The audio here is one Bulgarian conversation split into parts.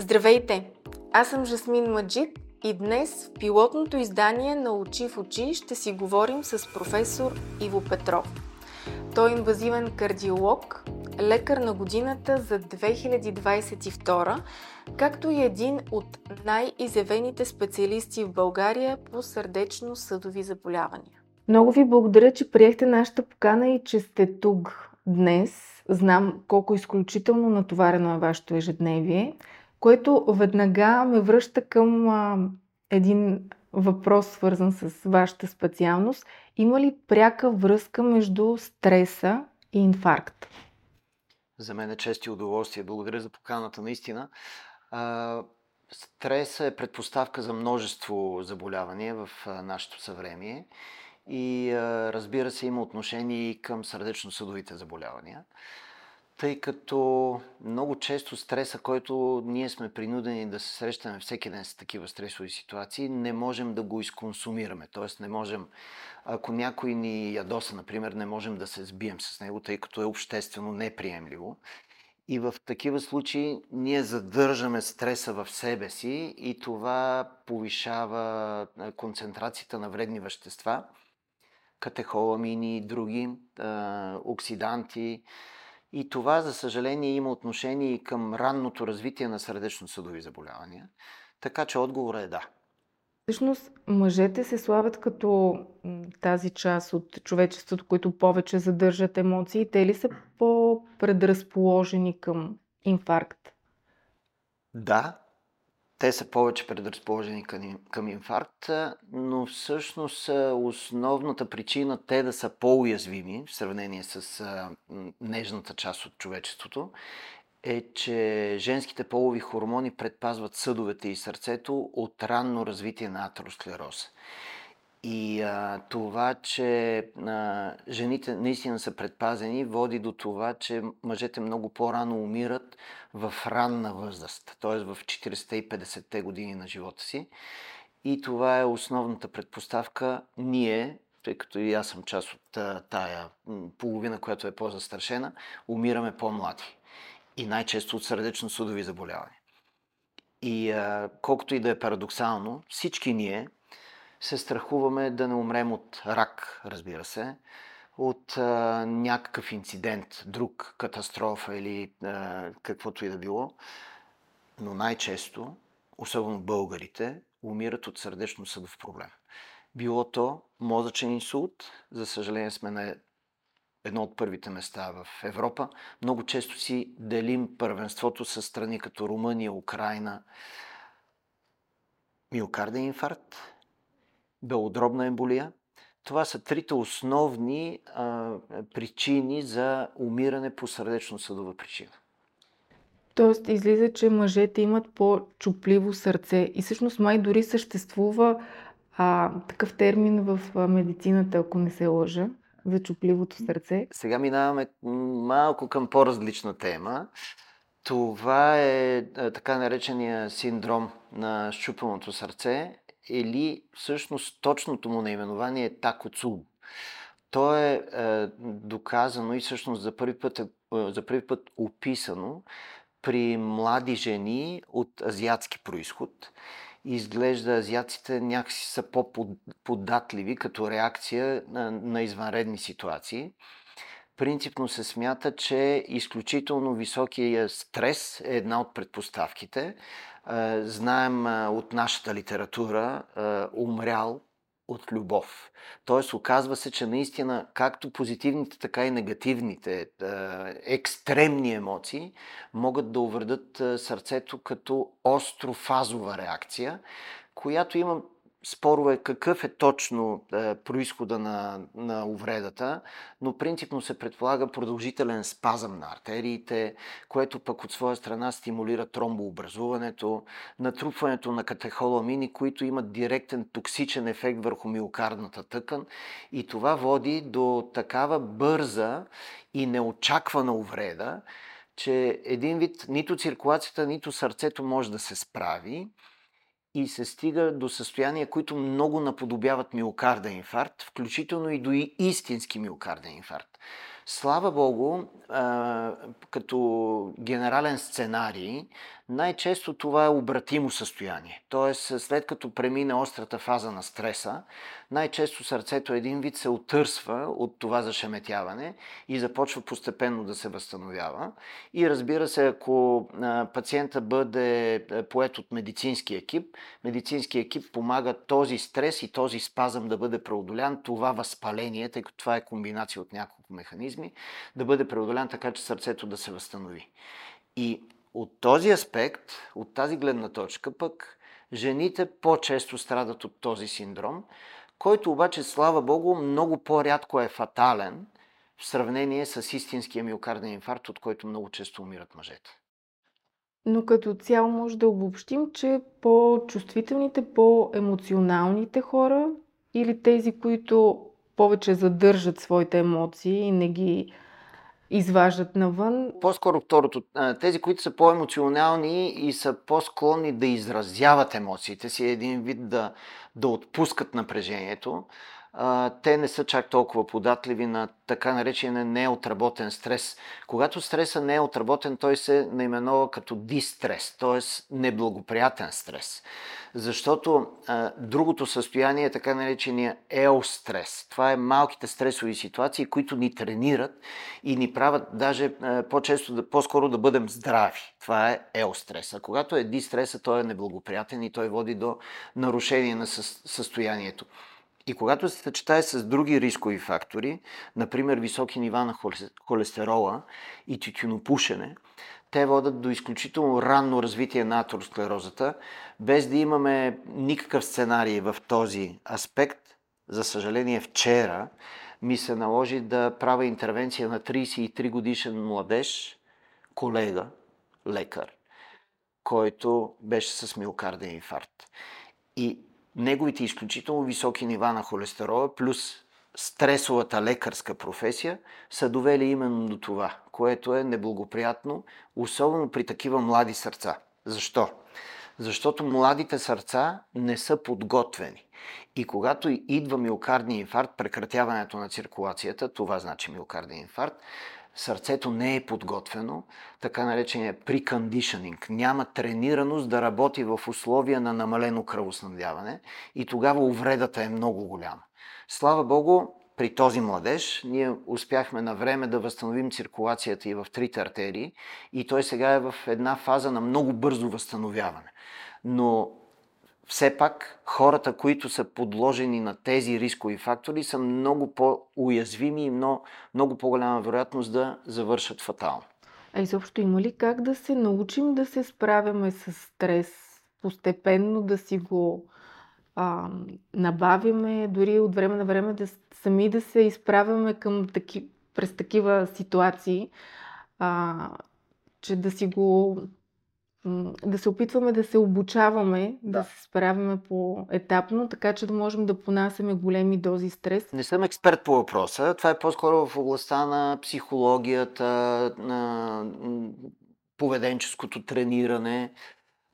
Здравейте! Аз съм Жасмин Маджид и днес в пилотното издание на Очи в очи ще си говорим с професор Иво Петров. Той е инвазивен кардиолог, лекар на годината за 2022, както и един от най-изявените специалисти в България по сърдечно-съдови заболявания. Много ви благодаря, че приехте нашата покана и че сте тук днес. Знам колко изключително натоварено е вашето ежедневие което веднага ме връща към а, един въпрос, свързан с вашата специалност. Има ли пряка връзка между стреса и инфаркт? За мен е чест и удоволствие. Благодаря за поканата, наистина. А, стреса е предпоставка за множество заболявания в а, нашето съвремие и а, разбира се има отношение и към сърдечно-съдовите заболявания тъй като много често стреса, който ние сме принудени да се срещаме всеки ден с такива стресови ситуации, не можем да го изконсумираме. Тоест не можем, ако някой ни ядоса, например, не можем да се сбием с него, тъй като е обществено неприемливо. И в такива случаи ние задържаме стреса в себе си и това повишава концентрацията на вредни вещества, катехоламини други, оксиданти, и това, за съжаление, има отношение и към ранното развитие на сърдечно-съдови заболявания. Така че отговорът е да. Всъщност, мъжете се славят като тази част от човечеството, които повече задържат емоции. Те ли са по-предразположени към инфаркт? Да, те са повече предразположени към, към инфаркт, но всъщност основната причина те да са по-уязвими в сравнение с нежната част от човечеството е, че женските полови хормони предпазват съдовете и сърцето от ранно развитие на атеросклероз. И а, това, че а, жените наистина са предпазени, води до това, че мъжете много по-рано умират в ранна възраст, т.е. в 40-те и 50-те години на живота си. И това е основната предпоставка ние, тъй като и аз съм част от тая половина, която е по-застрашена, умираме по-млади. И най-често от сърдечно-съдови заболявания. И а, колкото и да е парадоксално, всички ние, се страхуваме да не умрем от рак, разбира се, от а, някакъв инцидент, друг катастрофа или а, каквото и да било. Но най-често, особено българите, умират от сърдечно-съдов проблем. Било то мозъчен инсулт, за съжаление сме на едно от първите места в Европа. Много често си делим първенството с страни като Румъния, Украина. Миокарден инфаркт, белодробна емболия. Това са трите основни а, причини за умиране по сърдечно-съдова причина. Тоест, излиза, че мъжете имат по-чупливо сърце. И всъщност май дори съществува а, такъв термин в медицината, ако не се лъжа, за чупливото сърце. Сега минаваме малко към по-различна тема. Това е така наречения синдром на щупеното сърце или всъщност точното му наименование е Такоцу. То е, е доказано и всъщност за първи, път е, е, за първи път описано при млади жени от азиатски происход. Изглежда азиаците някакси са по-податливи като реакция на, на извънредни ситуации. Принципно се смята, че изключително високия стрес е една от предпоставките. Знаем от нашата литература умрял от любов. Тоест, оказва се, че наистина, както позитивните, така и негативните екстремни емоции могат да увредат сърцето като острофазова реакция, която има спорове какъв е точно е, происхода на, на увредата, но принципно се предполага продължителен спазъм на артериите, което пък от своя страна стимулира тромбообразуването, натрупването на катехоламини, които имат директен токсичен ефект върху миокардната тъкан. И това води до такава бърза и неочаквана увреда, че един вид нито циркулацията, нито сърцето може да се справи и се стига до състояния, които много наподобяват миокарден инфаркт, включително и до истински миокарден инфаркт. Слава Богу, като генерален сценарий, най-често това е обратимо състояние. Тоест, след като премине острата фаза на стреса, най-често сърцето един вид се отърсва от това зашеметяване и започва постепенно да се възстановява. И разбира се, ако пациента бъде поет от медицински екип, медицински екип помага този стрес и този спазъм да бъде преодолян, това възпаление, тъй като това е комбинация от няколко механизми, да бъде преодолян така, че сърцето да се възстанови. И от този аспект, от тази гледна точка пък, жените по-често страдат от този синдром, който обаче, слава Богу, много по-рядко е фатален в сравнение с истинския миокарден инфаркт, от който много често умират мъжете. Но като цяло може да обобщим, че по-чувствителните, по-емоционалните хора или тези, които повече задържат своите емоции и не ги изваждат навън. По-скоро второто. Тези, които са по-емоционални и са по-склонни да изразяват емоциите си, един вид да, да отпускат напрежението, те не са чак толкова податливи на така наречен неотработен стрес. Когато стресът не е отработен, той се наименува като дистрес, т.е. неблагоприятен стрес. Защото а, другото състояние е така наречения еострес. Това е малките стресови ситуации, които ни тренират и ни правят даже а, по-често, да, по-скоро да бъдем здрави. Това е еострес. А когато е дистреса, той е неблагоприятен и той води до нарушение на състоянието. И когато се съчетае с други рискови фактори, например високи нива на холестерола и тютюнопушене, те водят до изключително ранно развитие на атеросклерозата, без да имаме никакъв сценарий в този аспект. За съжаление, вчера ми се наложи да правя интервенция на 33 годишен младеж, колега, лекар, който беше с миокарден инфаркт. И неговите изключително високи нива на холестерола плюс стресовата лекарска професия са довели именно до това, което е неблагоприятно, особено при такива млади сърца. Защо? Защото младите сърца не са подготвени. И когато идва миокардния инфаркт, прекратяването на циркулацията, това значи миокардния инфаркт, сърцето не е подготвено, така наречения прикондишнинг. Няма тренираност да работи в условия на намалено кръвоснабдяване и тогава увредата е много голяма. Слава Богу, при този младеж ние успяхме на време да възстановим циркулацията и в трите артерии и той сега е в една фаза на много бързо възстановяване. Но все пак хората, които са подложени на тези рискови фактори, са много по-уязвими и много, много по-голяма вероятност да завършат фатално. А изобщо има ли как да се научим да се справяме с стрес, постепенно да си го а, набавиме, дори от време на време да сами да се изправяме към таки, през такива ситуации, а, че да си го да се опитваме да се обучаваме, да, да се справяме по-етапно, така че да можем да понасяме големи дози стрес. Не съм експерт по въпроса. Това е по-скоро в областта на психологията, на поведенческото трениране.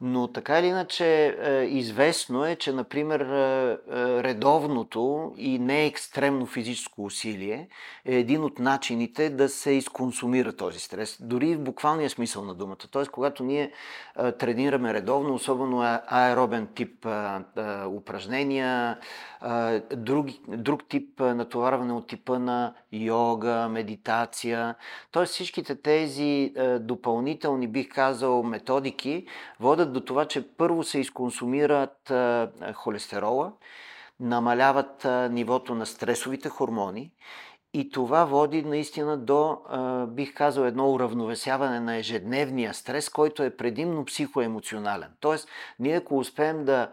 Но така или иначе, е, известно е, че, например, е, е, редовното и не екстремно физическо усилие е един от начините да се изконсумира този стрес. Дори в буквалния смисъл на думата. Тоест, когато ние тренираме редовно, особено аеробен тип упражнения, друг, друг тип натоварване от типа на йога, медитация. Тоест всичките тези допълнителни, бих казал, методики водят до това, че първо се изконсумират холестерола, намаляват нивото на стресовите хормони и това води наистина до, бих казал, едно уравновесяване на ежедневния стрес, който е предимно психоемоционален. Тоест, ние ако успеем да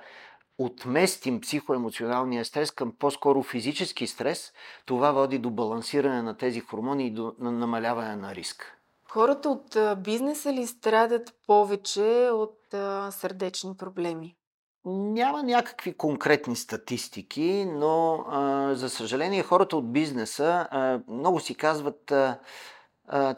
отместим психоемоционалния стрес към по-скоро физически стрес, това води до балансиране на тези хормони и до намаляване на риск. Хората от бизнеса ли страдат повече от сърдечни проблеми? Няма някакви конкретни статистики, но а, за съжаление хората от бизнеса а, много си казват, а,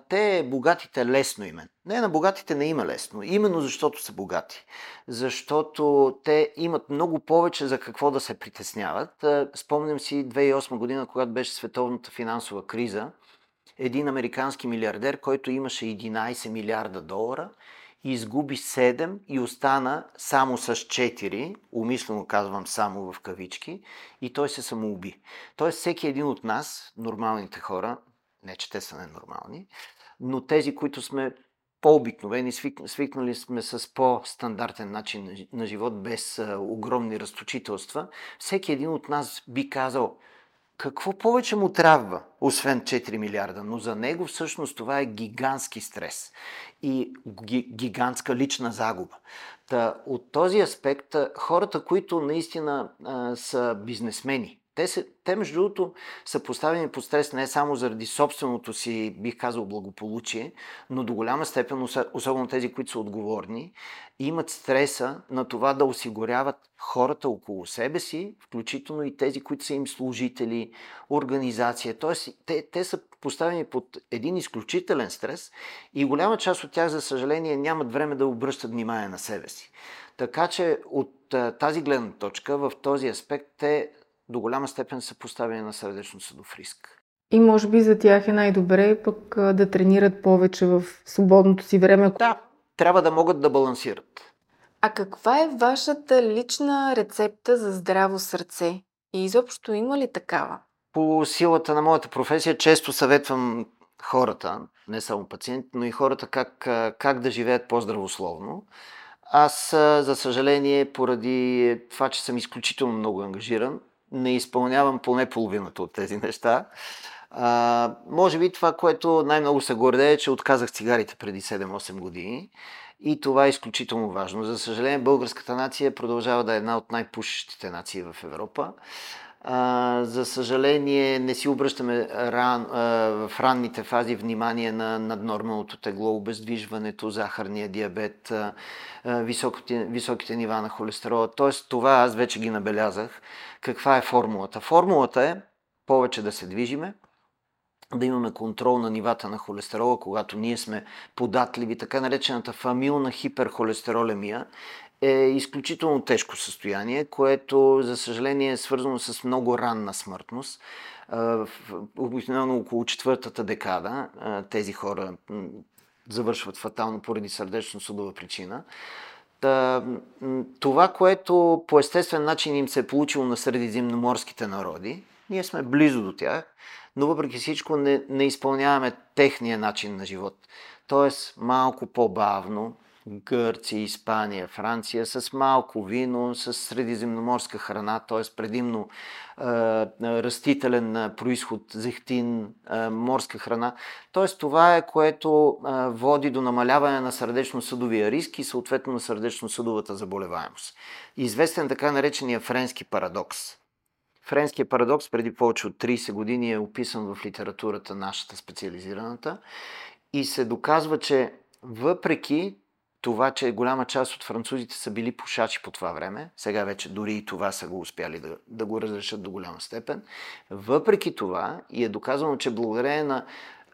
те богатите лесно име. Не, на богатите не има лесно, именно защото са богати. Защото те имат много повече за какво да се притесняват. Спомням си 2008 година, когато беше световната финансова криза един американски милиардер, който имаше 11 милиарда долара, изгуби 7 и остана само с 4, умишлено казвам само в кавички, и той се самоуби. Тоест всеки един от нас, нормалните хора, не че те са ненормални, но тези, които сме по-обикновени, свикнали сме с по-стандартен начин на живот, без огромни разточителства, всеки един от нас би казал, какво повече му трябва, освен 4 милиарда? Но за него всъщност това е гигантски стрес и гигантска лична загуба. Та, от този аспект, хората, които наистина а, са бизнесмени, те, се, те, между другото, са поставени под стрес не само заради собственото си, бих казал, благополучие, но до голяма степен, особено тези, които са отговорни, имат стреса на това да осигуряват хората около себе си, включително и тези, които са им служители, организация. Тоест, те, те са поставени под един изключителен стрес и голяма част от тях, за съжаление, нямат време да обръщат внимание на себе си. Така че от тази гледна точка, в този аспект, те до голяма степен са поставени на сърдечно съдов риск. И може би за тях е най-добре пък да тренират повече в свободното си време. Да, трябва да могат да балансират. А каква е вашата лична рецепта за здраво сърце? И изобщо има ли такава? По силата на моята професия често съветвам хората, не само пациентите, но и хората как, как да живеят по-здравословно. Аз, за съжаление, поради това, че съм изключително много ангажиран, не изпълнявам поне половината от тези неща. А, може би това, което най-много се горде е, че отказах цигарите преди 7-8 години. И това е изключително важно. За съжаление, българската нация продължава да е една от най-пушещите нации в Европа. А, за съжаление, не си обръщаме ран, а, в ранните фази внимание на наднормалното тегло, обездвижването, захарния диабет, а, високите, високите нива на холестерола. Тоест, това аз вече ги набелязах. Каква е формулата? Формулата е повече да се движиме, да имаме контрол на нивата на холестерола, когато ние сме податливи, така наречената фамилна хиперхолестеролемия е изключително тежко състояние, което за съжаление е свързано с много ранна смъртност. Обикновено около четвъртата декада тези хора завършват фатално поради сърдечно-съдова причина. Това, което по естествен начин им се е получило на средиземноморските народи, ние сме близо до тях, но въпреки всичко не, не изпълняваме техния начин на живот. Тоест малко по-бавно, Гърция, Испания, Франция, с малко вино, с средиземноморска храна, т.е. предимно е, растителен происход, зехтин, е, морска храна. Т.е. това е което е, води до намаляване на сърдечно-съдовия риск и съответно на сърдечно-съдовата заболеваемост. Известен така наречения френски парадокс. Френският парадокс преди повече от 30 години е описан в литературата, нашата специализираната, и се доказва, че въпреки това, че голяма част от французите са били пушачи по това време, сега вече дори и това са го успяли да, да го разрешат до голяма степен, въпреки това и е доказано, че благодарение на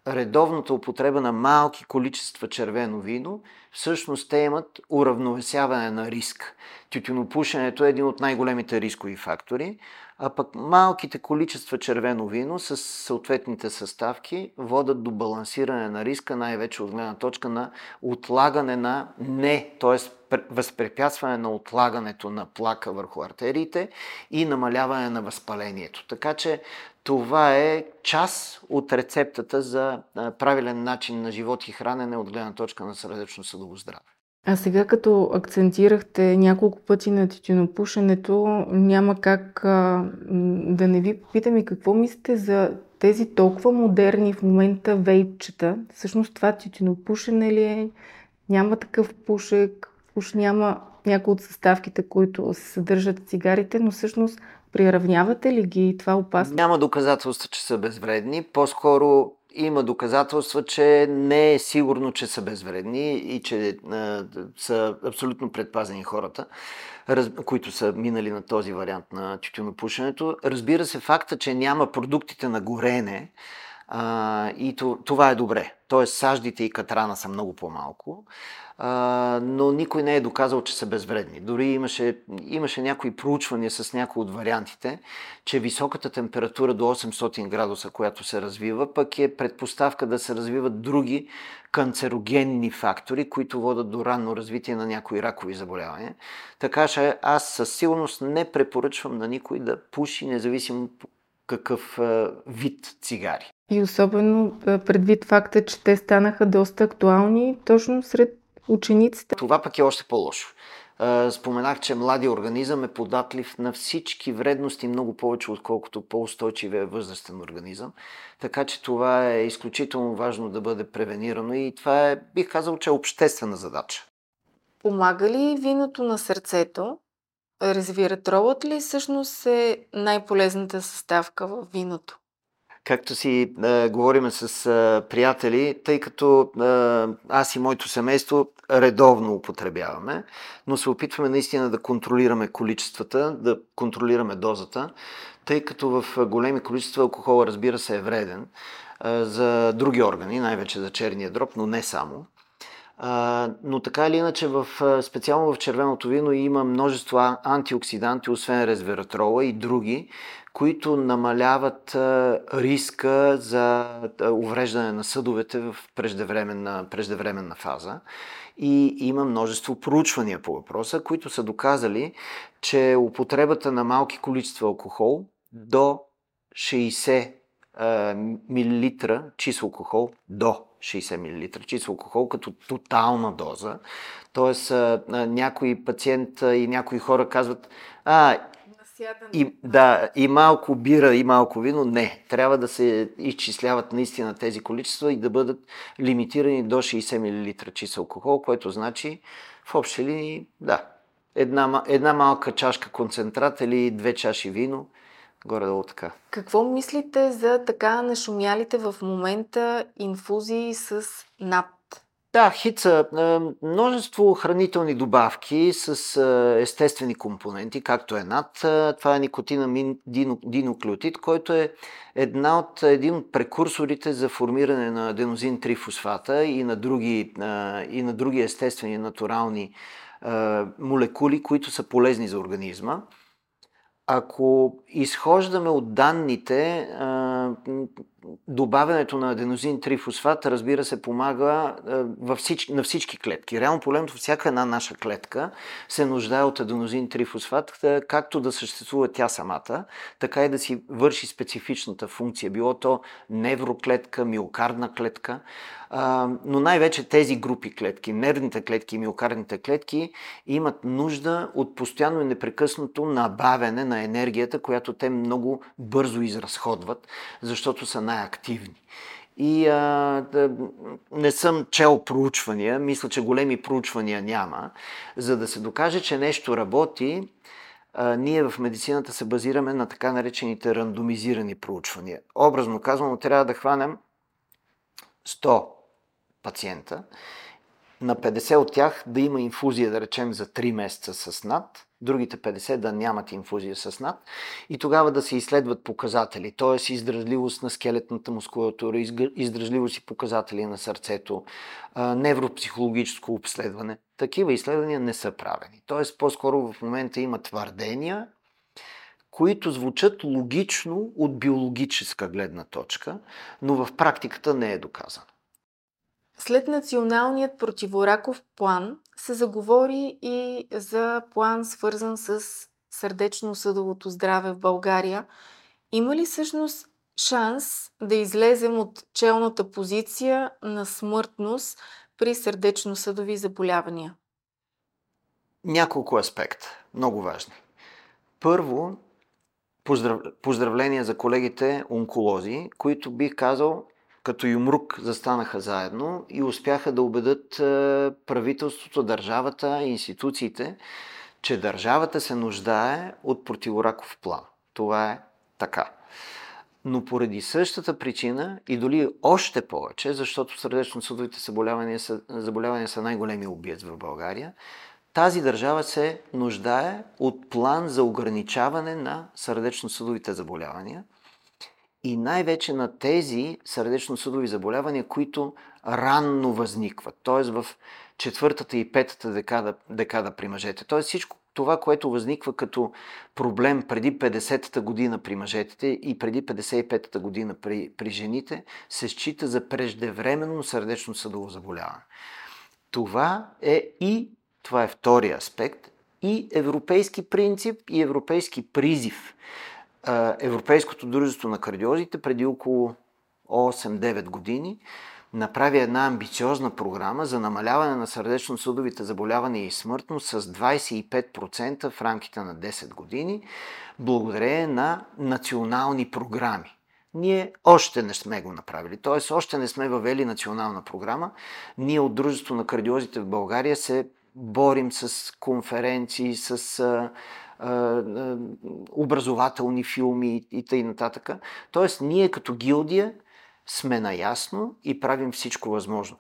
редовната употреба на малки количества червено вино, всъщност те имат уравновесяване на риск. Тютюнопушенето е един от най-големите рискови фактори, а пък малките количества червено вино с съответните съставки водат до балансиране на риска, най-вече от гледна точка на отлагане на не, т.е. възпрепятстване на отлагането на плака върху артериите и намаляване на възпалението. Така че това е част от рецептата за правилен начин на живот и хранене от гледна точка на сърдечно-съдово здраве. А сега като акцентирахте няколко пъти на тютюнопушенето, няма как а, да не ви попитам и какво мислите за тези толкова модерни в момента вейпчета. Всъщност това тютюнопушене ли е? Няма такъв пушек, уж няма някои от съставките, които се съдържат в цигарите, но всъщност приравнявате ли ги? Това опасно? Няма доказателства, че са безвредни. По-скоро има доказателства, че не е сигурно, че са безвредни и че а, са абсолютно предпазени хората, раз, които са минали на този вариант на тютюнопушенето. Разбира се, факта, че няма продуктите на горене, А, и това е добре. Тоест, саждите и катрана са много по-малко, а, но никой не е доказал, че са безвредни. Дори имаше, имаше някои проучвания с някои от вариантите, че високата температура до 800 градуса, която се развива, пък е предпоставка да се развиват други канцерогенни фактори, които водят до ранно развитие на някои ракови заболявания. Така че аз със сигурност не препоръчвам на никой да пуши, независимо какъв вид цигари. И особено предвид факта, че те станаха доста актуални точно сред учениците. Това пък е още по-лошо. Споменах, че млади организъм е податлив на всички вредности много повече, отколкото по-устойчивия възрастен организъм. Така че това е изключително важно да бъде превенирано и това е, бих казал, че е обществена задача. Помага ли виното на сърцето? Резвиратролът ли всъщност е най-полезната съставка в виното? както си а, говорим с а, приятели, тъй като а, аз и моето семейство редовно употребяваме, но се опитваме наистина да контролираме количествата, да контролираме дозата, тъй като в големи количества алкохол, разбира се, е вреден за други органи, най-вече за черния дроб, но не само. Но така или иначе, в, специално в червеното вино има множество антиоксиданти, освен резвератрола и други, които намаляват риска за увреждане на съдовете в преждевременна, преждевременна фаза. И има множество проучвания по въпроса, които са доказали, че употребата на малки количества алкохол до 60 мл чист алкохол до 60 мл чист алкохол като тотална доза. Тоест, някои пациент и някои хора казват, а, и, да, и малко бира, и малко вино. Не. Трябва да се изчисляват наистина тези количества и да бъдат лимитирани до 60 мл чист алкохол, което значи в общи линии, да, една, една малка чашка концентрат или две чаши вино Горе-долу така. Какво мислите за така нашумялите в момента инфузии с над? Да, хица. Множество хранителни добавки с естествени компоненти, както е над. Това е никотина диноклеотид, който е една от, един от прекурсорите за формиране на аденозин 3-фосфата и на други, и на други естествени натурални молекули, които са полезни за организма ако изхождаме от данните, добавянето на аденозин трифосфат, разбира се, помага във всички, на всички клетки. Реално погледнато всяка една наша клетка се нуждае от аденозин трифосфат, както да съществува тя самата, така и да си върши специфичната функция. Било то невроклетка, миокардна клетка, но най-вече тези групи клетки, нервните клетки и миокардните клетки, имат нужда от постоянно и непрекъснато набавяне на енергията, която те много бързо изразходват, защото са най-активни. И а, да, не съм чел проучвания, мисля, че големи проучвания няма, за да се докаже, че нещо работи. А, ние в медицината се базираме на така наречените рандомизирани проучвания. Образно казано, трябва да хванем 100 пациента, на 50 от тях да има инфузия, да речем, за 3 месеца с над, другите 50 да нямат инфузия с над и тогава да се изследват показатели, т.е. издръжливост на скелетната мускулатура, издръжливост и показатели на сърцето, невропсихологическо обследване. Такива изследвания не са правени. Т.е. по-скоро в момента има твърдения, които звучат логично от биологическа гледна точка, но в практиката не е доказано. След националният противораков план се заговори и за план свързан с сърдечно-съдовото здраве в България. Има ли всъщност шанс да излезем от челната позиция на смъртност при сърдечно-съдови заболявания? Няколко аспекта, много важни. Първо, поздрав... поздравления за колегите онколози, които бих казал като юмрук застанаха заедно и успяха да убедат е, правителството, държавата, институциите, че държавата се нуждае от противораков план. Това е така. Но поради същата причина и дори още повече, защото сърдечно-съдовите заболявания са, заболявания са най-големи убиец в България, тази държава се нуждае от план за ограничаване на сърдечно-съдовите заболявания – и най-вече на тези сърдечно-съдови заболявания, които ранно възникват, т.е. в четвъртата и петата декада, декада при мъжете. Т.е. всичко това, което възниква като проблем преди 50-та година при мъжете и преди 55-та година при, при жените, се счита за преждевременно сърдечно-съдово заболяване. Това е и, това е втория аспект, и европейски принцип и европейски призив. Европейското дружество на кардиозите преди около 8-9 години направи една амбициозна програма за намаляване на сърдечно-съдовите заболявания и смъртност с 25% в рамките на 10 години, благодарение на национални програми. Ние още не сме го направили, т.е. още не сме въвели национална програма. Ние от Дружество на кардиозите в България се борим с конференции, с образователни филми и т.н. Тоест, ние като гилдия сме наясно и правим всичко възможно.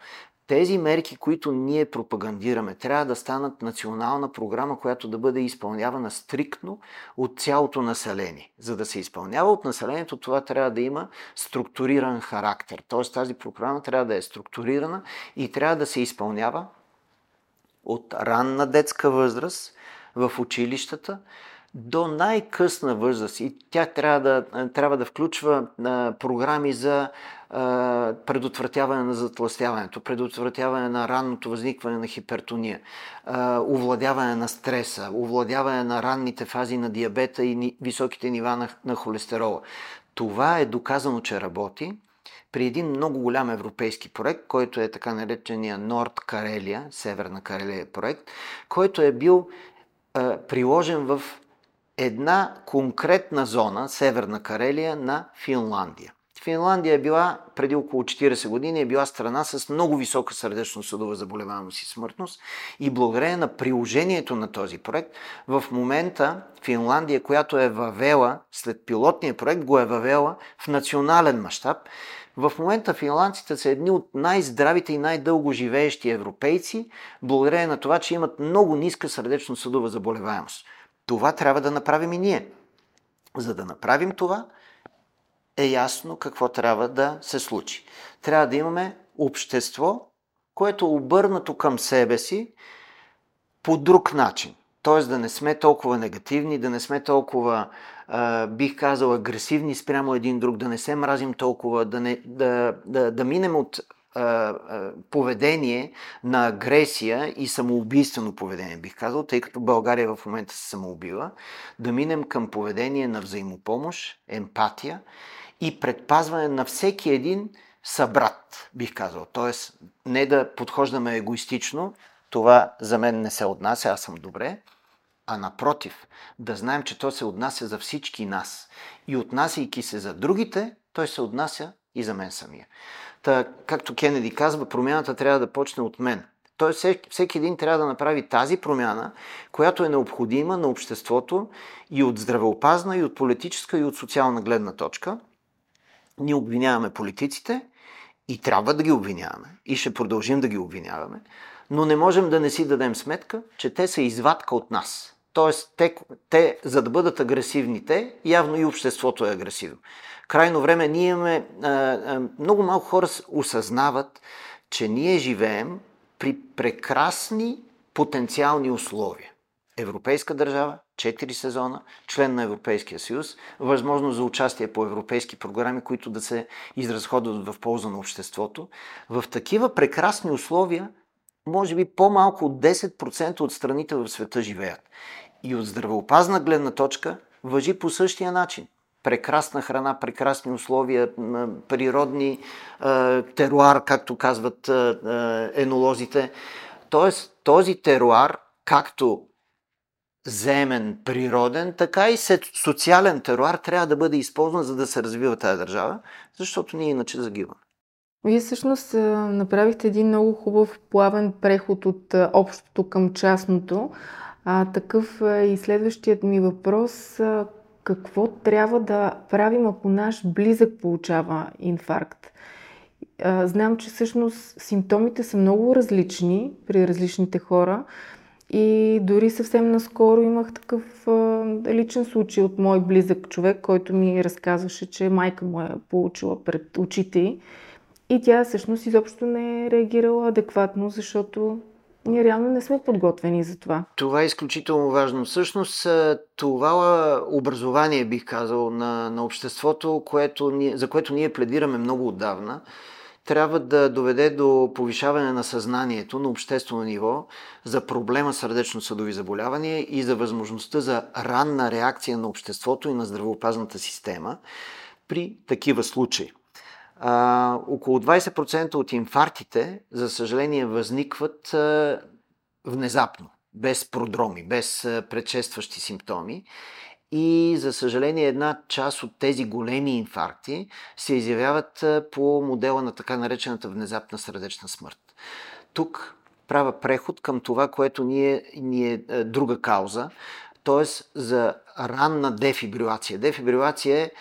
Тези мерки, които ние пропагандираме, трябва да станат национална програма, която да бъде изпълнявана стриктно от цялото население. За да се изпълнява от населението, това трябва да има структуриран характер. Тоест тази програма трябва да е структурирана и трябва да се изпълнява от ранна детска възраст в училищата до най-късна възраст. И тя трябва да, трябва да включва а, програми за а, предотвратяване на затластяването, предотвратяване на ранното възникване на хипертония, а, овладяване на стреса, овладяване на ранните фази на диабета и ни, високите нива на, на холестерола. Това е доказано, че работи при един много голям европейски проект, който е така наречения Норд Карелия, Северна Карелия проект, който е бил а, приложен в една конкретна зона, Северна Карелия, на Финландия. Финландия е била преди около 40 години е била страна с много висока сърдечно-съдова заболеваемост и смъртност и благодарение на приложението на този проект в момента Финландия, която е въвела след пилотния проект, го е въвела в национален мащаб. В момента финландците са едни от най-здравите и най-дълго живеещи европейци, благодарение на това, че имат много ниска сърдечно-съдова заболеваемост. Това трябва да направим и ние. За да направим това, е ясно какво трябва да се случи. Трябва да имаме общество, което е обърнато към себе си по друг начин. Т.е. да не сме толкова негативни, да не сме толкова, а, бих казал, агресивни спрямо един друг, да не се мразим толкова, да, не, да, да, да минем от поведение на агресия и самоубийствено поведение, бих казал, тъй като България в момента се самоубива, да минем към поведение на взаимопомощ, емпатия и предпазване на всеки един събрат, бих казал. Тоест, не да подхождаме егоистично, това за мен не се отнася, аз съм добре, а напротив, да знаем, че то се отнася за всички нас. И отнасяйки се за другите, той се отнася и за мен самия. Та, както Кенеди казва, промяната трябва да почне от мен. Всеки, всеки един трябва да направи тази промяна, която е необходима на обществото и от здравеопазна, и от политическа, и от социална гледна точка. Ние обвиняваме политиците и трябва да ги обвиняваме. И ще продължим да ги обвиняваме. Но не можем да не си дадем сметка, че те са извадка от нас. Тоест, те, те за да бъдат агресивни, те, явно и обществото е агресивно крайно време ние имаме, а, а, много малко хора осъзнават, че ние живеем при прекрасни потенциални условия. Европейска държава, 4 сезона, член на Европейския съюз, възможност за участие по европейски програми, които да се изразходват в полза на обществото. В такива прекрасни условия, може би по-малко от 10% от страните в света живеят. И от здравеопазна гледна точка въжи по същия начин прекрасна храна, прекрасни условия, природни теруар, както казват енолозите. Тоест, този теруар, както земен, природен, така и социален теруар трябва да бъде използван, за да се развива тази държава, защото ние иначе загиваме. Вие всъщност направихте един много хубав плавен преход от общото към частното. А, такъв е и следващият ми въпрос какво трябва да правим, ако наш близък получава инфаркт. Знам, че всъщност симптомите са много различни при различните хора И дори съвсем наскоро имах такъв а, личен случай от мой близък човек, който ми разказваше, че майка му е получила пред очите й. И тя всъщност изобщо не е реагирала адекватно, защото ние реално не сме подготвени за това. Това е изключително важно. Всъщност това образование, бих казал, на, на обществото, което ние, за което ние пледираме много отдавна, трябва да доведе до повишаване на съзнанието на обществено ниво за проблема сърдечно-съдови заболявания и за възможността за ранна реакция на обществото и на здравеопазната система при такива случаи. А, около 20% от инфарктите, за съжаление, възникват а, внезапно, без продроми, без а, предшестващи симптоми. И, за съжаление, една част от тези големи инфаркти се изявяват по модела на така наречената внезапна сърдечна смърт. Тук правя преход към това, което ни е, ни е друга кауза, т.е. за ранна дефибрилация. Дефибрилация е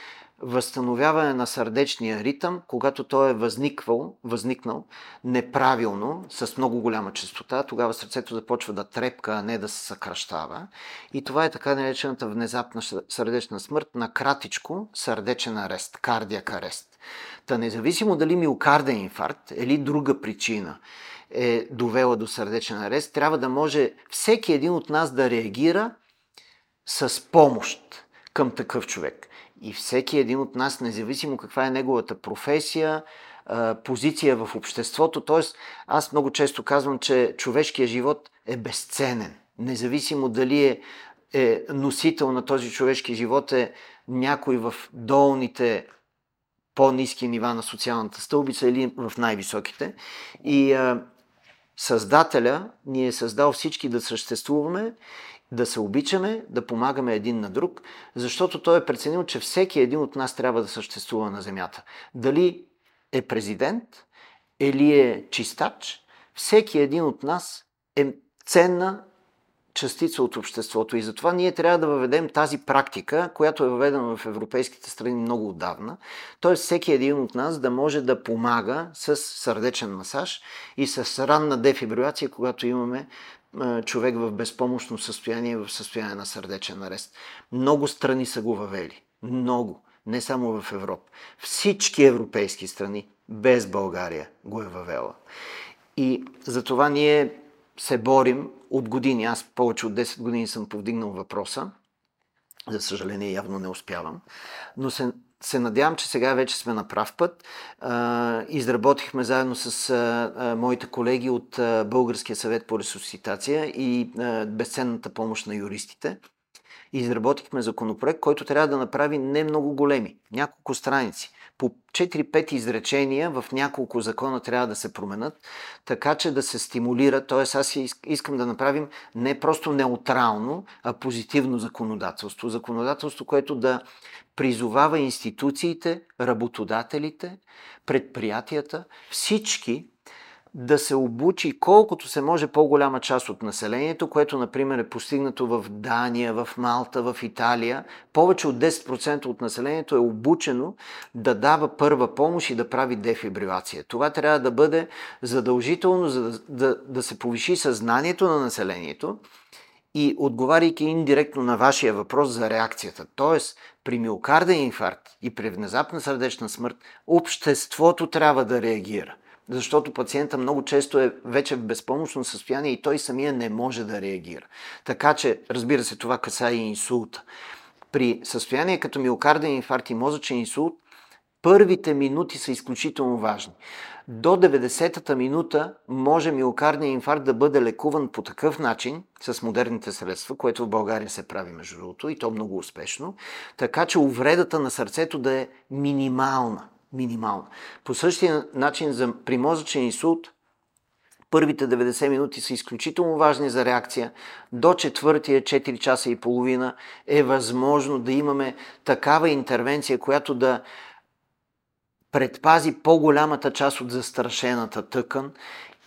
възстановяване на сърдечния ритъм, когато той е възниквал, възникнал неправилно, с много голяма частота, тогава сърцето започва да трепка, а не да се съкръщава. И това е така наречената внезапна сърдечна смърт, на кратичко сърдечен арест, кардиак арест. Та независимо дали миокарден инфаркт или друга причина е довела до сърдечен арест, трябва да може всеки един от нас да реагира с помощ към такъв човек. И всеки един от нас, независимо каква е неговата професия, позиция в обществото, т.е. аз много често казвам, че човешкият живот е безценен. Независимо дали е, е носител на този човешки живот е някой в долните по-низки нива на социалната стълбица или в най-високите. И а, Създателя ни е създал всички да съществуваме да се обичаме, да помагаме един на друг, защото той е преценил, че всеки един от нас трябва да съществува на Земята. Дали е президент или е чистач, всеки един от нас е ценна частица от обществото. И затова ние трябва да въведем тази практика, която е въведена в европейските страни много отдавна. Т.е. всеки един от нас да може да помага с сърдечен масаж и с ранна дефибрилация, когато имаме човек в безпомощно състояние, в състояние на сърдечен арест. Много страни са го въвели. Много. Не само в Европа. Всички европейски страни, без България, го е въвела. И затова ние се борим от години. Аз повече от 10 години съм повдигнал въпроса. За съжаление, явно не успявам. Но се се надявам, че сега вече сме на прав път. Изработихме заедно с моите колеги от Българския съвет по ресусцитация и безценната помощ на юристите. Изработихме законопроект, който трябва да направи не много големи, няколко страници по 4-5 изречения в няколко закона трябва да се променят, така че да се стимулира, т.е. аз искам да направим не просто неутрално, а позитивно законодателство. Законодателство, което да призовава институциите, работодателите, предприятията, всички да се обучи колкото се може по-голяма част от населението, което, например, е постигнато в Дания, в Малта, в Италия. Повече от 10% от населението е обучено да дава първа помощ и да прави дефибрилация. Това трябва да бъде задължително, за да, да, да се повиши съзнанието на населението и отговаряйки индиректно на вашия въпрос за реакцията. Тоест, при миокарден инфаркт и при внезапна сърдечна смърт, обществото трябва да реагира – защото пациента много често е вече в безпомощно състояние и той самия не може да реагира. Така че, разбира се, това каса и инсулта. При състояние като миокарден инфаркт и мозъчен инсулт, първите минути са изключително важни. До 90-та минута може миокардния инфаркт да бъде лекуван по такъв начин, с модерните средства, което в България се прави между другото и то много успешно, така че увредата на сърцето да е минимална минимална. По същия начин за примозъчен инсулт, първите 90 минути са изключително важни за реакция. До четвъртия 4 часа и половина е възможно да имаме такава интервенция, която да предпази по-голямата част от застрашената тъкан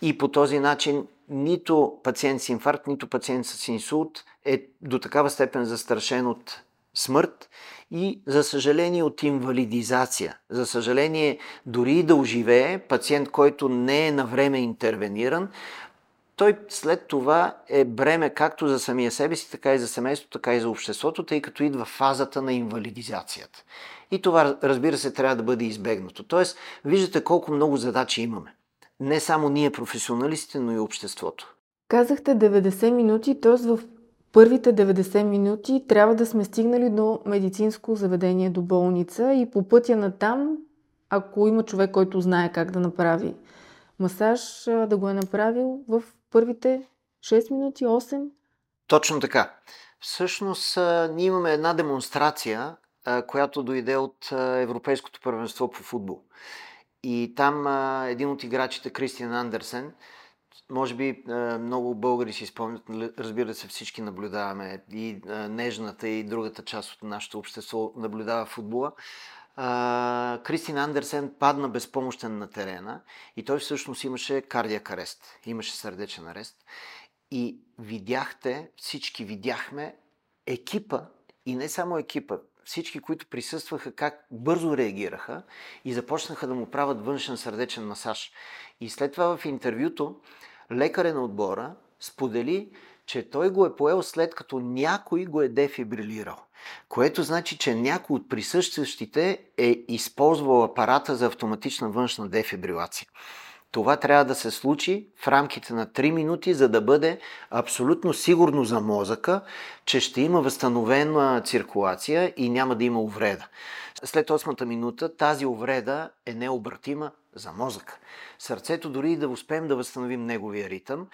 и по този начин нито пациент с инфаркт, нито пациент с инсулт е до такава степен застрашен от смърт и, за съжаление, от инвалидизация. За съжаление, дори и да оживее, пациент, който не е на време интервениран, той след това е бреме както за самия себе си, така и за семейството, така и за обществото, тъй като идва фазата на инвалидизацията. И това, разбира се, трябва да бъде избегнато. Тоест, виждате колко много задачи имаме. Не само ние професионалистите, но и обществото. Казахте 90 минути, т.е. в първите 90 минути трябва да сме стигнали до медицинско заведение, до болница и по пътя на там, ако има човек, който знае как да направи масаж, да го е направил в първите 6 минути, 8? Точно така. Всъщност, ние имаме една демонстрация, която дойде от Европейското първенство по футбол. И там един от играчите, Кристиан Андерсен, може би много българи си спомнят, нали, разбира се, всички наблюдаваме и нежната и другата част от нашето общество наблюдава футбола. Кристин Андерсен падна безпомощен на терена и той всъщност имаше кардиак арест, имаше сърдечен арест. И видяхте, всички видяхме екипа и не само екипа, всички, които присъстваха, как бързо реагираха и започнаха да му правят външен сърдечен масаж. И след това в интервюто лекаря на отбора сподели, че той го е поел след като някой го е дефибрилирал. Което значи, че някой от присъстващите е използвал апарата за автоматична външна дефибрилация. Това трябва да се случи в рамките на 3 минути, за да бъде абсолютно сигурно за мозъка, че ще има възстановена циркулация и няма да има увреда. След 8-та минута тази увреда е необратима за мозъка. Сърцето дори и да успеем да възстановим неговия ритъм,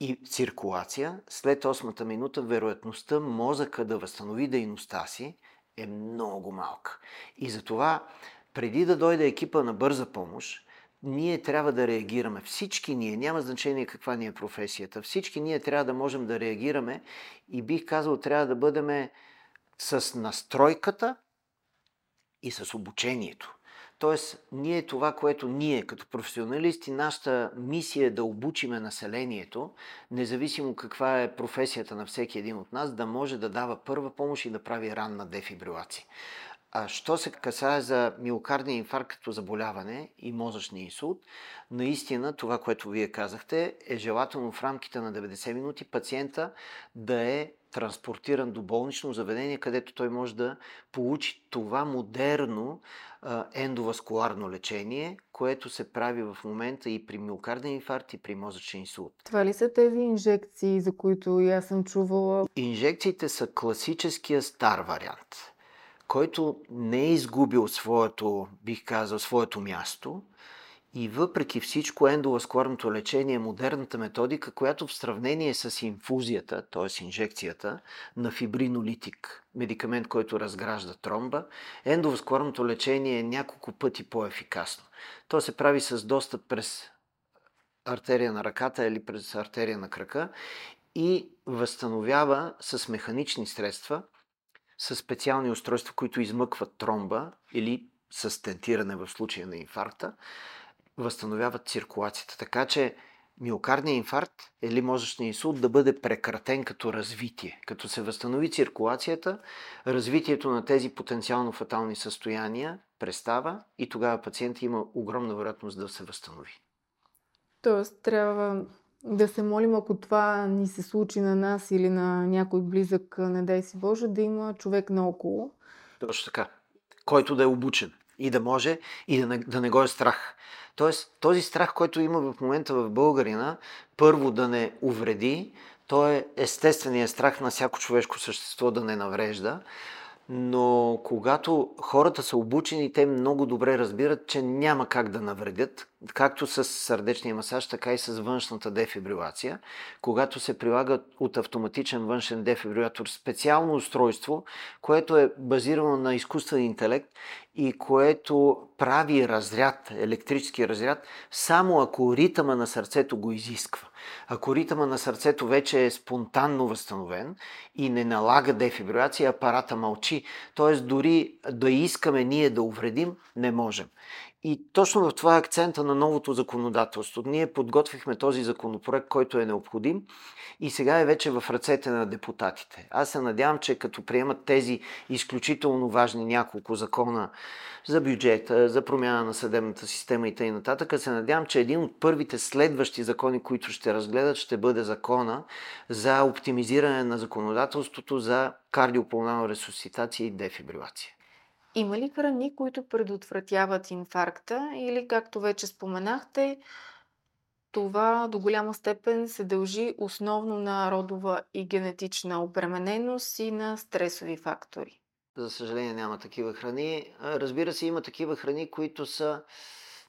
и циркулация, след 8-та минута вероятността мозъка да възстанови дейността си е много малка. И затова, преди да дойде екипа на бърза помощ, ние трябва да реагираме. Всички ние, няма значение каква ни е професията, всички ние трябва да можем да реагираме и бих казал, трябва да бъдем с настройката и с обучението. Тоест, ние това, което ние като професионалисти, нашата мисия е да обучиме населението, независимо каква е професията на всеки един от нас, да може да дава първа помощ и да прави ранна дефибрилация. А що се касае за миокардния инфаркт като заболяване и мозъчния инсулт, наистина това, което вие казахте, е желателно в рамките на 90 минути пациента да е транспортиран до болнично заведение, където той може да получи това модерно ендоваскуларно лечение, което се прави в момента и при миокарден инфаркт, и при мозъчен инсулт. Това ли са тези инжекции, за които и аз съм чувала? Инжекциите са класическия стар вариант който не е изгубил своето, бих казал, своето място и въпреки всичко ендоваскуларното лечение е модерната методика, която в сравнение с инфузията, т.е. инжекцията на фибринолитик, медикамент, който разгражда тромба, ендоваскуларното лечение е няколко пъти по-ефикасно. То се прави с достъп през артерия на ръката или през артерия на крака и възстановява с механични средства – с специални устройства, които измъкват тромба или с стентиране в случая на инфаркта, възстановяват циркулацията. Така че миокардния инфаркт или мозъчния инсулт да бъде прекратен като развитие. Като се възстанови циркулацията, развитието на тези потенциално фатални състояния престава и тогава пациент има огромна вероятност да се възстанови. Тоест трябва да се молим, ако това ни се случи на нас или на някой близък, не дай си Боже, да има човек наоколо. Точно така. Който да е обучен и да може и да не, да не го е страх. Тоест, този страх, който има в момента в българина, първо да не увреди, то е естественият страх на всяко човешко същество да не наврежда но когато хората са обучени, те много добре разбират, че няма как да навредят, както с сърдечния масаж, така и с външната дефибрилация. Когато се прилага от автоматичен външен дефибрилатор специално устройство, което е базирано на изкуствен интелект и което прави разряд, електрически разряд, само ако ритъма на сърцето го изисква. Ако ритъма на сърцето вече е спонтанно възстановен и не налага дефибрилация, апарата мълчи. Т.е. дори да искаме ние да увредим, не можем. И точно в това е акцента на новото законодателство. Ние подготвихме този законопроект, който е необходим и сега е вече в ръцете на депутатите. Аз се надявам, че като приемат тези изключително важни няколко закона за бюджета, за промяна на съдебната система и т.н., се надявам, че един от първите следващи закони, които ще разгледат, ще бъде закона за оптимизиране на законодателството за кардиопулмонална ресуситация и дефибрилация. Има ли храни, които предотвратяват инфаркта или, както вече споменахте, това до голяма степен се дължи основно на родова и генетична обремененост и на стресови фактори? За съжаление няма такива храни. Разбира се, има такива храни, които са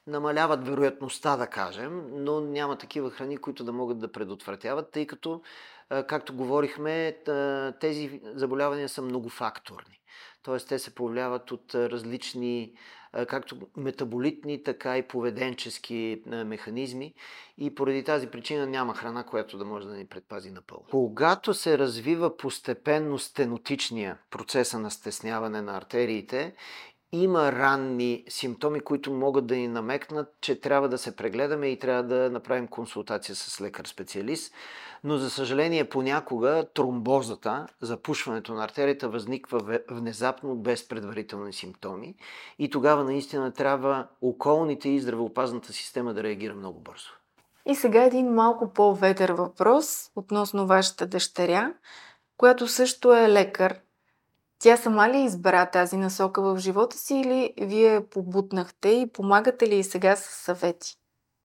намаляват вероятността, да кажем, но няма такива храни, които да могат да предотвратяват, тъй като, както говорихме, тези заболявания са многофакторни. Т.е. те се появляват от различни, както метаболитни, така и поведенчески механизми и поради тази причина няма храна, която да може да ни предпази напълно. Когато се развива постепенно стенотичния процеса на стесняване на артериите има ранни симптоми, които могат да ни намекнат, че трябва да се прегледаме и трябва да направим консултация с лекар-специалист. Но за съжаление понякога тромбозата, запушването на артерията възниква внезапно без предварителни симптоми и тогава наистина трябва околните и здравеопазната система да реагира много бързо. И сега един малко по-ведър въпрос относно вашата дъщеря, която също е лекар тя сама ли избра тази насока в живота си или вие побутнахте и помагате ли и сега с съвети?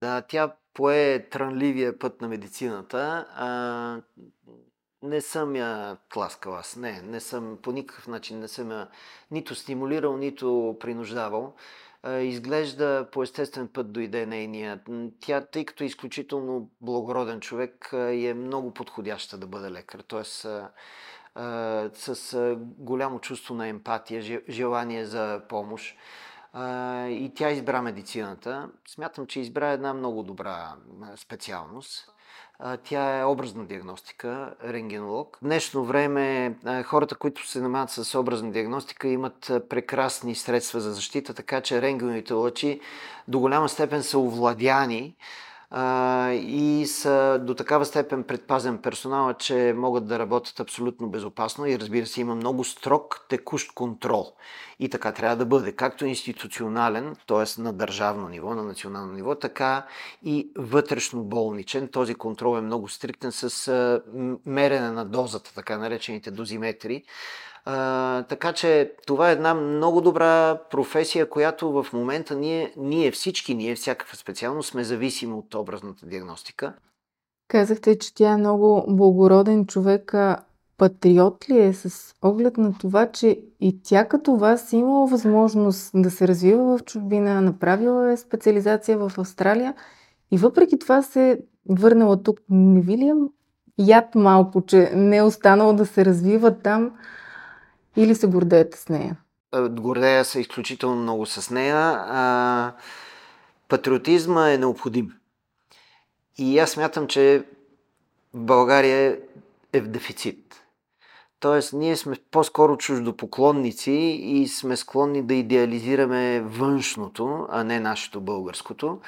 Да, тя пое трънливия път на медицината. А, не съм я тласкал аз. Не, не съм по никакъв начин не съм я нито стимулирал, нито принуждавал. Изглежда по естествен път дойде нейния. Тя, тъй като е изключително благороден човек, е много подходяща да бъде лекар. Тоест, с голямо чувство на емпатия, желание за помощ. И тя избра медицината. Смятам, че избра една много добра специалност. Тя е образна диагностика, рентгенолог. В днешно време хората, които се занимават с образна диагностика, имат прекрасни средства за защита, така че рентгеновите лъчи до голяма степен са овладяни а, и са до такава степен предпазен персонала, че могат да работят абсолютно безопасно и разбира се има много строг текущ контрол. И така трябва да бъде, както институционален, т.е. на държавно ниво, на национално ниво, така и вътрешно болничен. Този контрол е много стриктен с мерене на дозата, така наречените дозиметри така че това е една много добра професия, която в момента ние, ние всички, ние всякаква специално сме зависими от образната диагностика. Казахте, че тя е много благороден човек. Патриот ли е с оглед на това, че и тя като вас е имала възможност да се развива в чужбина, направила е специализация в Австралия и въпреки това се върнала тук. Не ви ли е яд малко, че не е останало да се развива там? Или се гордеете с нея? Гордея се изключително много с нея. А, патриотизма е необходим. И аз смятам, че България е в дефицит. Тоест, ние сме по-скоро чуждопоклонници и сме склонни да идеализираме външното, а не нашето българското.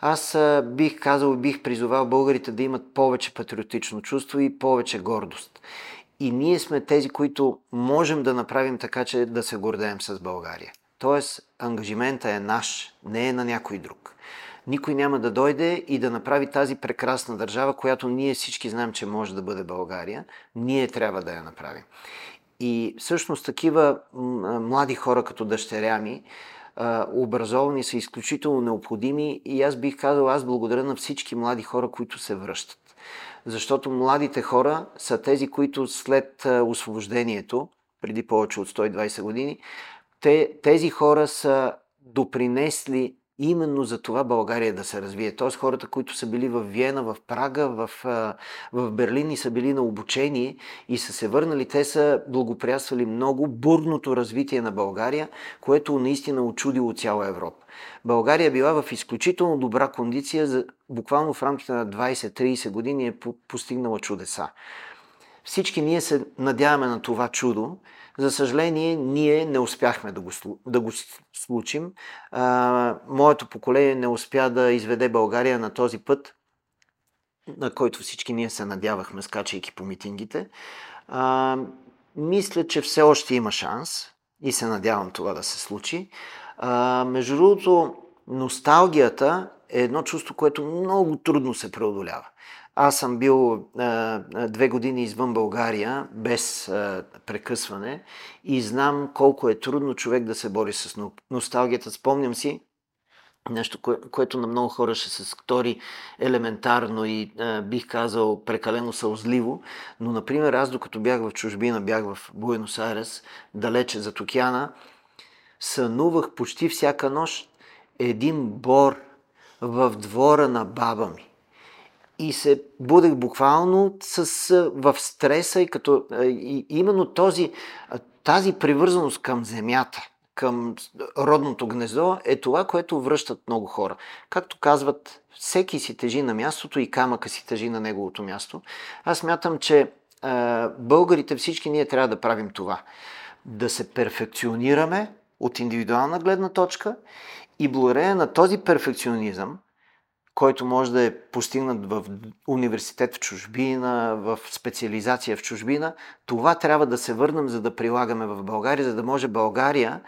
Аз бих казал бих призовал българите да имат повече патриотично чувство и повече гордост. И ние сме тези, които можем да направим така, че да се гордеем с България. Тоест, ангажимента е наш, не е на някой друг. Никой няма да дойде и да направи тази прекрасна държава, която ние всички знаем, че може да бъде България. Ние трябва да я направим. И всъщност такива млади хора като дъщеря ми, образовани са изключително необходими и аз бих казал, аз благодаря на всички млади хора, които се връщат защото младите хора са тези, които след освобождението, преди повече от 120 години, те, тези хора са допринесли именно за това България да се развие. Тоест хората, които са били в Виена, в Прага, в, в Берлин и са били на обучение и са се върнали, те са благоприятствали много бурното развитие на България, което наистина очудило цяла Европа. България била в изключително добра кондиция, буквално в рамките на 20-30 години е постигнала чудеса. Всички ние се надяваме на това чудо. За съжаление, ние не успяхме да го, да го случим. А, моето поколение не успя да изведе България на този път, на който всички ние се надявахме, скачайки по митингите. А, мисля, че все още има шанс и се надявам това да се случи. А, между другото, носталгията е едно чувство, което много трудно се преодолява. Аз съм бил а, две години извън България без а, прекъсване. И знам колко е трудно човек да се бори с носталгията. Спомням си нещо, кое, което на много хора ще се стори елементарно и а, бих казал прекалено сълзливо, но например аз докато бях в чужбина, бях в Буенос Айрес, далече зад океана, сънувах почти всяка нощ един бор в двора на баба ми и се будех буквално с, в стреса и като и, именно този, тази привързаност към земята, към родното гнездо е това, което връщат много хора. Както казват, всеки си тежи на мястото и камъка си тежи на неговото място. Аз мятам, че българите всички ние трябва да правим това. Да се перфекционираме от индивидуална гледна точка и благодарение на този перфекционизъм който може да е постигнат в университет в чужбина, в специализация в чужбина, това трябва да се върнем, за да прилагаме в България, за да може България,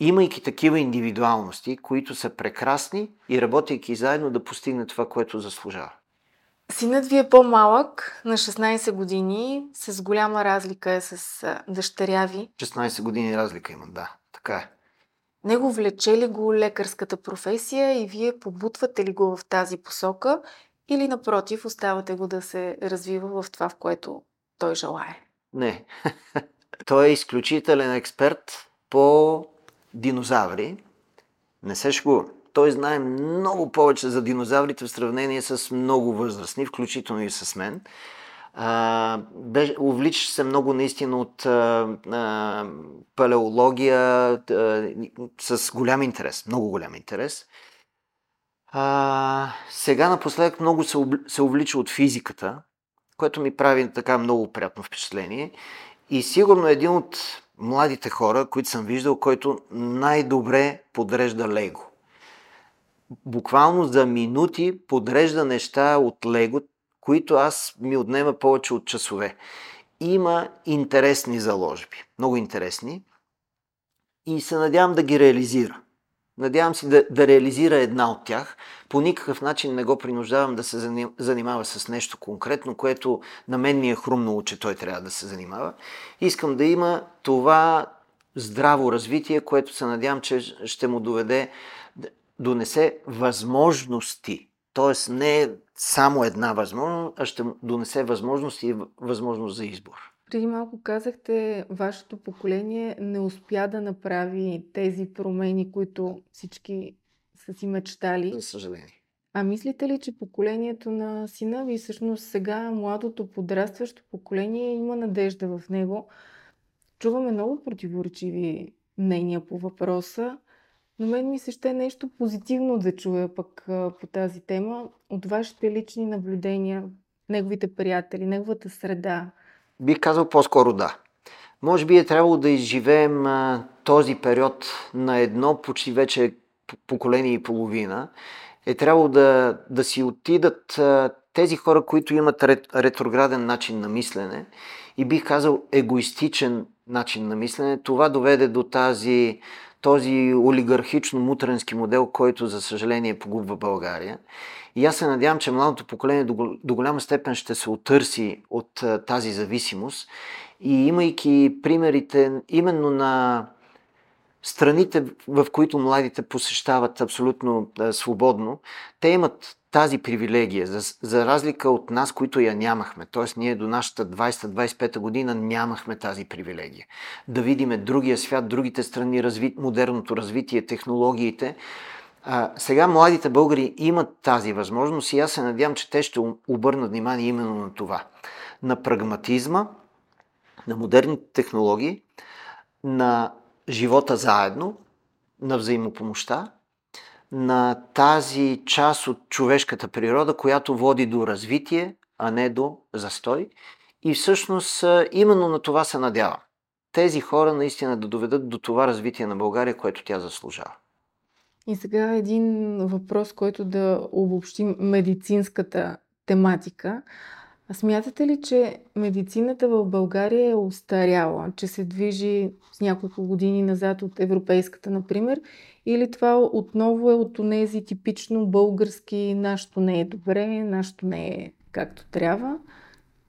имайки такива индивидуалности, които са прекрасни и работейки заедно да постигне това, което заслужава. Синът ви е по-малък, на 16 години, с голяма разлика е с дъщеря ви. 16 години разлика има, да, така е. Него влече ли го лекарската професия и вие побутвате ли го в тази посока или напротив оставате го да се развива в това, в което той желае? Не. той е изключителен експерт по динозаври. Не се шкува. Той знае много повече за динозаврите в сравнение с много възрастни, включително и с мен. А, увлича се много наистина от а, а, палеология а, с голям интерес, много голям интерес. А, сега напоследък много се, се увлича от физиката, което ми прави така много приятно впечатление. И сигурно един от младите хора, които съм виждал, който най-добре подрежда лего. Буквално за минути подрежда неща от лего, които аз ми отнема повече от часове. Има интересни заложби, много интересни и се надявам да ги реализира. Надявам се да, да реализира една от тях. По никакъв начин не го принуждавам да се занимава с нещо конкретно, което на мен ми е хрумнало, че той трябва да се занимава. Искам да има това здраво развитие, което се надявам, че ще му доведе, донесе възможности Тоест не е само една възможност, а ще донесе възможност и възможност за избор. Преди малко казахте, вашето поколение не успя да направи тези промени, които всички са си мечтали. За съжаление. А мислите ли, че поколението на сина ви, всъщност сега младото подрастващо поколение има надежда в него? Чуваме много противоречиви мнения по въпроса. Но мен ми се ще нещо позитивно да чуя пък а, по тази тема от вашите лични наблюдения, неговите приятели, неговата среда. Бих казал по-скоро да. Може би е трябвало да изживеем а, този период на едно почти вече поколение и половина. Е трябвало да, да си отидат а, тези хора, които имат ретрограден начин на мислене и бих казал егоистичен начин на мислене. Това доведе до тази този олигархично-мутренски модел, който за съжаление погубва България. И аз се надявам, че младото поколение до, голяма степен ще се отърси от тази зависимост и имайки примерите именно на страните, в които младите посещават абсолютно свободно, те имат тази привилегия, за, за разлика от нас, които я нямахме. Тоест, ние до нашата 20-25 година нямахме тази привилегия. Да видиме другия свят, другите страни, разви, модерното развитие, технологиите. А, сега младите българи имат тази възможност и аз се надявам, че те ще обърнат внимание именно на това. На прагматизма, на модерните технологии, на живота заедно, на взаимопомощта на тази част от човешката природа, която води до развитие, а не до застой. И всъщност именно на това се надявам. Тези хора наистина да доведат до това развитие на България, което тя заслужава. И сега един въпрос, който да обобщим медицинската тематика. А смятате ли, че медицината в България е устаряла, че се движи с няколко години назад от европейската, например, или това отново е от тези типично български, нашето не е добре, нашето не е както трябва,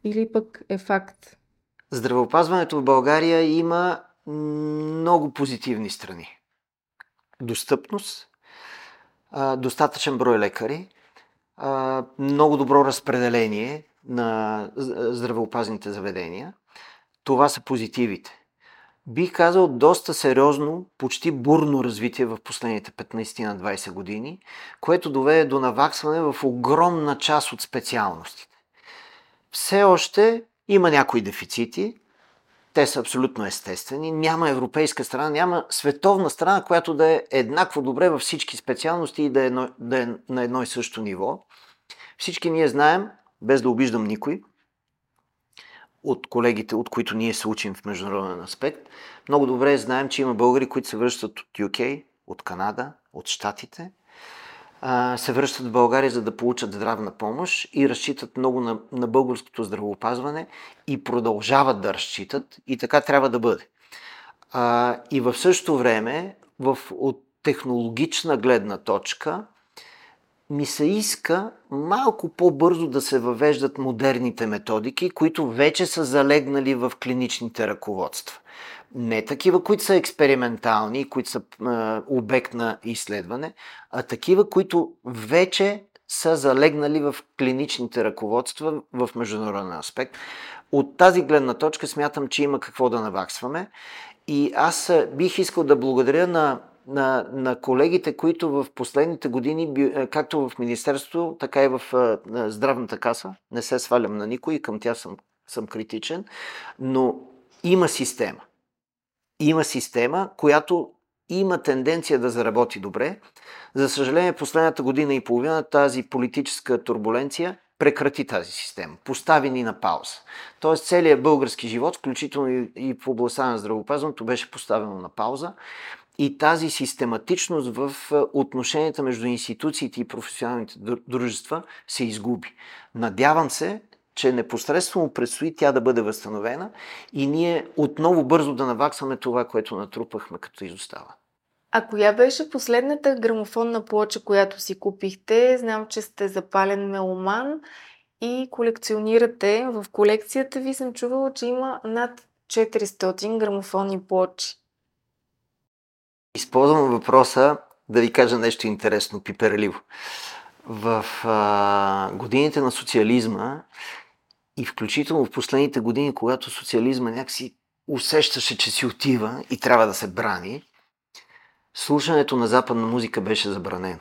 или пък е факт? Здравеопазването в България има много позитивни страни. Достъпност, достатъчен брой лекари, много добро разпределение на здравеопазните заведения. Това са позитивите. Бих казал доста сериозно, почти бурно развитие в последните 15 на 20 години, което доведе до наваксване в огромна част от специалностите. Все още има някои дефицити, те са абсолютно естествени. Няма европейска страна, няма световна страна, която да е еднакво добре във всички специалности и да е, да е на едно и също ниво. Всички ние знаем, без да обиждам никой, от колегите, от които ние се учим в международен аспект, много добре знаем, че има българи, които се връщат от UK, от Канада, от Штатите, се връщат в България, за да получат здравна помощ и разчитат много на, на българското здравеопазване и продължават да разчитат и така трябва да бъде. И в същото време, в, от технологична гледна точка, ми се иска малко по-бързо да се въвеждат модерните методики, които вече са залегнали в клиничните ръководства. Не такива, които са експериментални, които са е, обект на изследване, а такива, които вече са залегнали в клиничните ръководства в международен аспект. От тази гледна точка смятам, че има какво да наваксваме. И аз бих искал да благодаря на на, на колегите, които в последните години, е, както в Министерството, така и в е, Здравната каса, не се свалям на никой, към тя съм, съм критичен, но има система. Има система, която има тенденция да заработи добре. За съжаление, последната година и половина тази политическа турбуленция прекрати тази система, постави ни на пауза. Тоест целият български живот, включително и в областта на здравеопазването, беше поставено на пауза и тази систематичност в отношенията между институциите и професионалните дружества се изгуби. Надявам се, че непосредствено предстои тя да бъде възстановена и ние отново бързо да наваксваме това, което натрупахме като изостава. А коя беше последната грамофонна плоча, която си купихте? Знам, че сте запален меломан и колекционирате. В колекцията ви съм чувала, че има над 400 грамофонни плочи. Използвам въпроса да ви кажа нещо интересно, пиперливо. В а, годините на социализма и включително в последните години, когато социализма някакси усещаше, че си отива и трябва да се брани, слушането на западна музика беше забранено.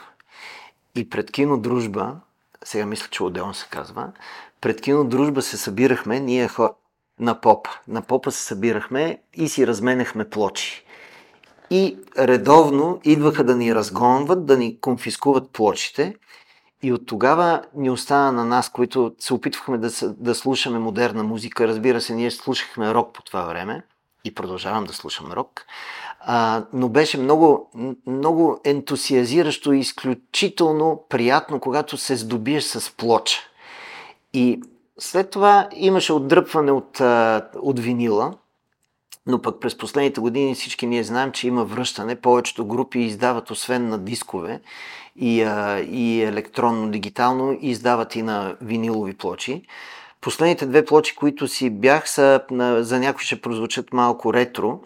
И пред кино Дружба, сега мисля, че отделно се казва, пред кино Дружба се събирахме, ние хора, на поп. На попа се събирахме и си разменяхме плочи и редовно идваха да ни разгонват, да ни конфискуват плочите. И от тогава ни остана на нас, които се опитвахме да, да слушаме модерна музика. Разбира се, ние слушахме рок по това време и продължавам да слушам рок. А, но беше много, много ентусиазиращо и изключително приятно, когато се здобиеш с плоча. И след това имаше отдръпване от, от винила, но пък през последните години всички ние знаем, че има връщане. Повечето групи издават освен на дискове и, а, и електронно-дигитално, издават и на винилови плочи. Последните две плочи, които си бях, са, за някои ще прозвучат малко ретро,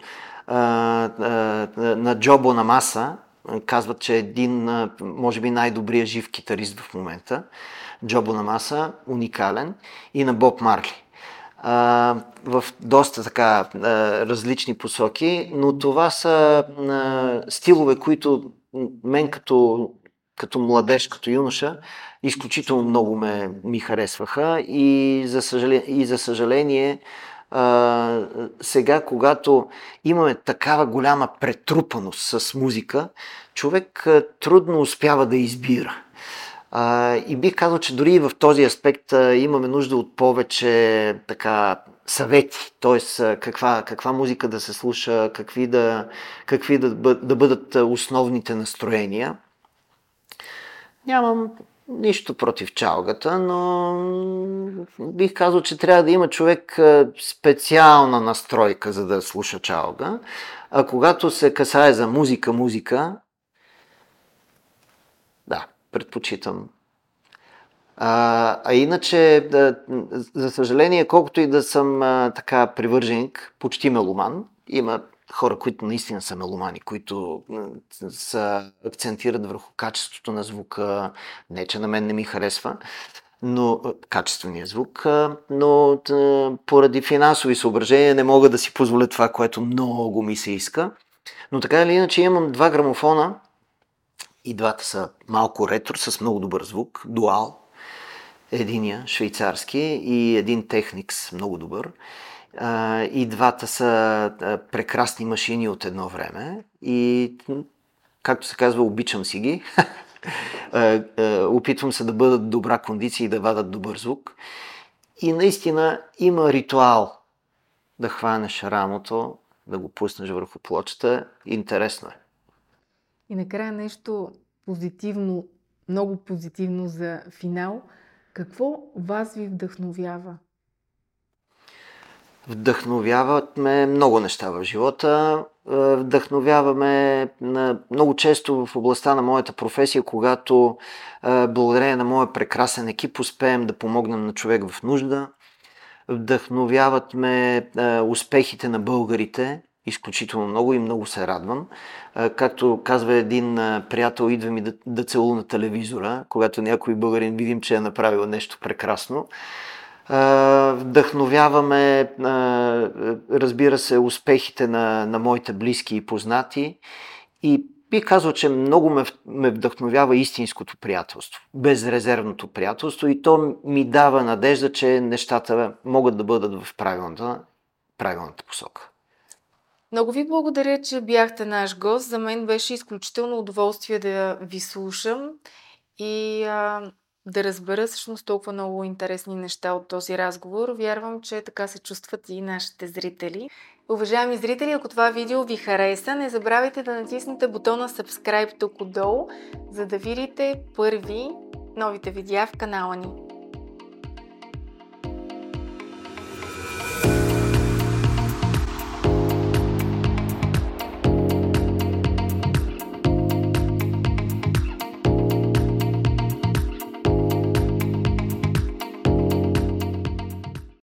а, а, на Джобо на Маса, казват, че е един, може би, най-добрия жив китарист в момента. Джобо на Маса, уникален, и на Боб Марли а, в доста така а, различни посоки, но това са а, стилове, които мен като, като младеж, като юноша, изключително много ме, ми харесваха и за съжаление, и за съжаление а, сега, когато имаме такава голяма претрупаност с музика, човек а, трудно успява да избира. А, и бих казал, че дори в този аспект а, имаме нужда от повече така съвети, т.е. Каква, каква музика да се слуша, какви да, какви да, да бъдат основните настроения. Нямам нищо против чалгата, но бих казал, че трябва да има човек специална настройка, за да слуша чалга. А когато се касае за музика, музика, да, предпочитам. А, а иначе, да, за съжаление, колкото и да съм а, така привърженик, почти меломан, има хора, които наистина са меломани, които са, акцентират върху качеството на звука. Не, че на мен не ми харесва, но качествения звук, но поради финансови съображения не мога да си позволя това, което много ми се иска. Но така или иначе имам два грамофона и двата са малко ретро с много добър звук, дуал. Единия швейцарски и един Техникс, много добър. И двата са прекрасни машини от едно време и, както се казва, обичам си ги. Опитвам се да бъдат добра кондиция и да вадат добър звук. И наистина има ритуал да хванеш рамото, да го пуснеш върху плочата. Интересно е. И накрая нещо позитивно, много позитивно за финал. Какво вас ви вдъхновява? Вдъхновяват ме много неща в живота. Е, вдъхновяваме много често в областта на моята професия, когато е, благодарение на моя прекрасен екип успеем да помогнем на човек в нужда. Вдъхновяват ме е, успехите на българите, изключително много и много се радвам. Както казва един приятел, идва ми да, да целу на телевизора, когато някой българин видим, че е направил нещо прекрасно вдъхновяваме, разбира се, успехите на, на моите близки и познати и би казал, че много ме, ме вдъхновява истинското приятелство, безрезервното приятелство и то ми дава надежда, че нещата могат да бъдат в правилната, правилната посока. Много ви благодаря, че бяхте наш гост. За мен беше изключително удоволствие да ви слушам и а, да разбера всъщност толкова много интересни неща от този разговор. Вярвам, че така се чувстват и нашите зрители. Уважаеми зрители, ако това видео ви хареса, не забравяйте да натиснете бутона Subscribe тук отдолу, за да видите първи новите видеа в канала ни.